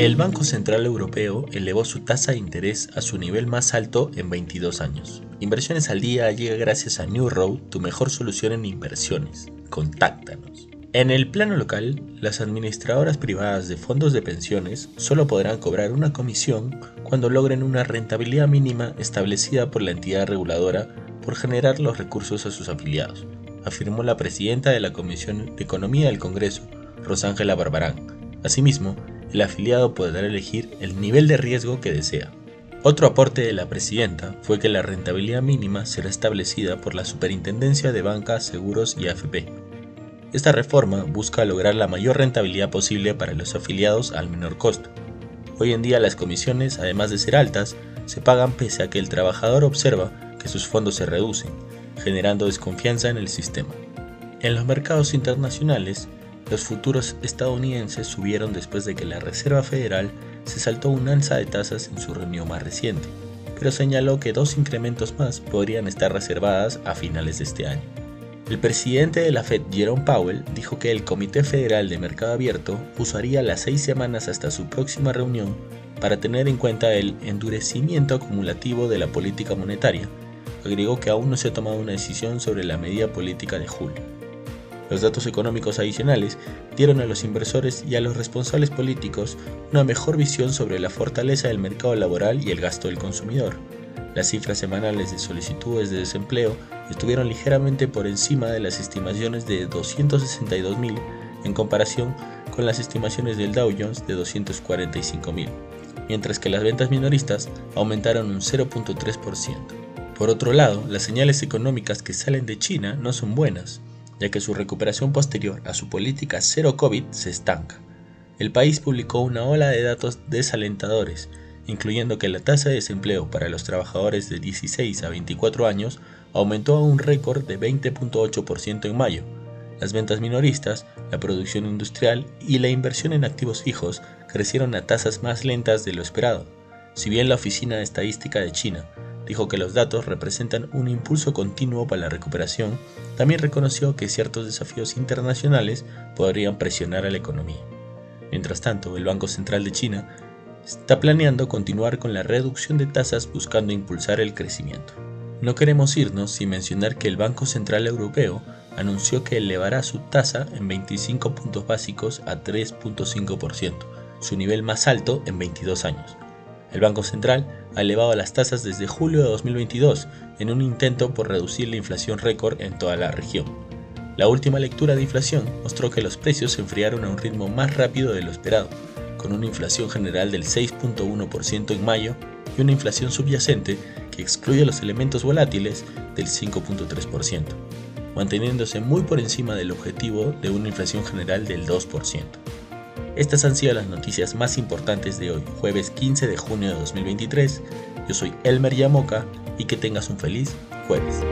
El Banco Central Europeo elevó su tasa de interés a su nivel más alto en 22 años. Inversiones al día llega gracias a New Road, tu mejor solución en inversiones. Contáctanos. En el plano local, las administradoras privadas de fondos de pensiones solo podrán cobrar una comisión cuando logren una rentabilidad mínima establecida por la entidad reguladora por generar los recursos a sus afiliados, afirmó la presidenta de la Comisión de Economía del Congreso, Rosángela Barbarán. Asimismo, el afiliado podrá elegir el nivel de riesgo que desea. Otro aporte de la presidenta fue que la rentabilidad mínima será establecida por la Superintendencia de Banca, Seguros y AFP. Esta reforma busca lograr la mayor rentabilidad posible para los afiliados al menor costo. Hoy en día las comisiones, además de ser altas, se pagan pese a que el trabajador observa que sus fondos se reducen, generando desconfianza en el sistema. En los mercados internacionales, los futuros estadounidenses subieron después de que la Reserva Federal se saltó un alza de tasas en su reunión más reciente, pero señaló que dos incrementos más podrían estar reservadas a finales de este año. El presidente de la Fed, Jerome Powell, dijo que el Comité Federal de Mercado Abierto usaría las seis semanas hasta su próxima reunión para tener en cuenta el endurecimiento acumulativo de la política monetaria. Agregó que aún no se ha tomado una decisión sobre la medida política de julio. Los datos económicos adicionales dieron a los inversores y a los responsables políticos una mejor visión sobre la fortaleza del mercado laboral y el gasto del consumidor. Las cifras semanales de solicitudes de desempleo estuvieron ligeramente por encima de las estimaciones de 262.000 en comparación con las estimaciones del Dow Jones de 245.000, mientras que las ventas minoristas aumentaron un 0.3%. Por otro lado, las señales económicas que salen de China no son buenas ya que su recuperación posterior a su política cero COVID se estanca. El país publicó una ola de datos desalentadores, incluyendo que la tasa de desempleo para los trabajadores de 16 a 24 años aumentó a un récord de 20.8% en mayo. Las ventas minoristas, la producción industrial y la inversión en activos fijos crecieron a tasas más lentas de lo esperado. Si bien la Oficina de Estadística de China dijo que los datos representan un impulso continuo para la recuperación, también reconoció que ciertos desafíos internacionales podrían presionar a la economía. Mientras tanto, el Banco Central de China está planeando continuar con la reducción de tasas buscando impulsar el crecimiento. No queremos irnos sin mencionar que el Banco Central Europeo anunció que elevará su tasa en 25 puntos básicos a 3.5%, su nivel más alto en 22 años. El Banco Central ha elevado las tasas desde julio de 2022 en un intento por reducir la inflación récord en toda la región. La última lectura de inflación mostró que los precios se enfriaron a un ritmo más rápido de lo esperado, con una inflación general del 6.1% en mayo y una inflación subyacente que excluye los elementos volátiles del 5.3%, manteniéndose muy por encima del objetivo de una inflación general del 2%. Estas han sido las noticias más importantes de hoy, jueves 15 de junio de 2023. Yo soy Elmer Yamoca y que tengas un feliz jueves.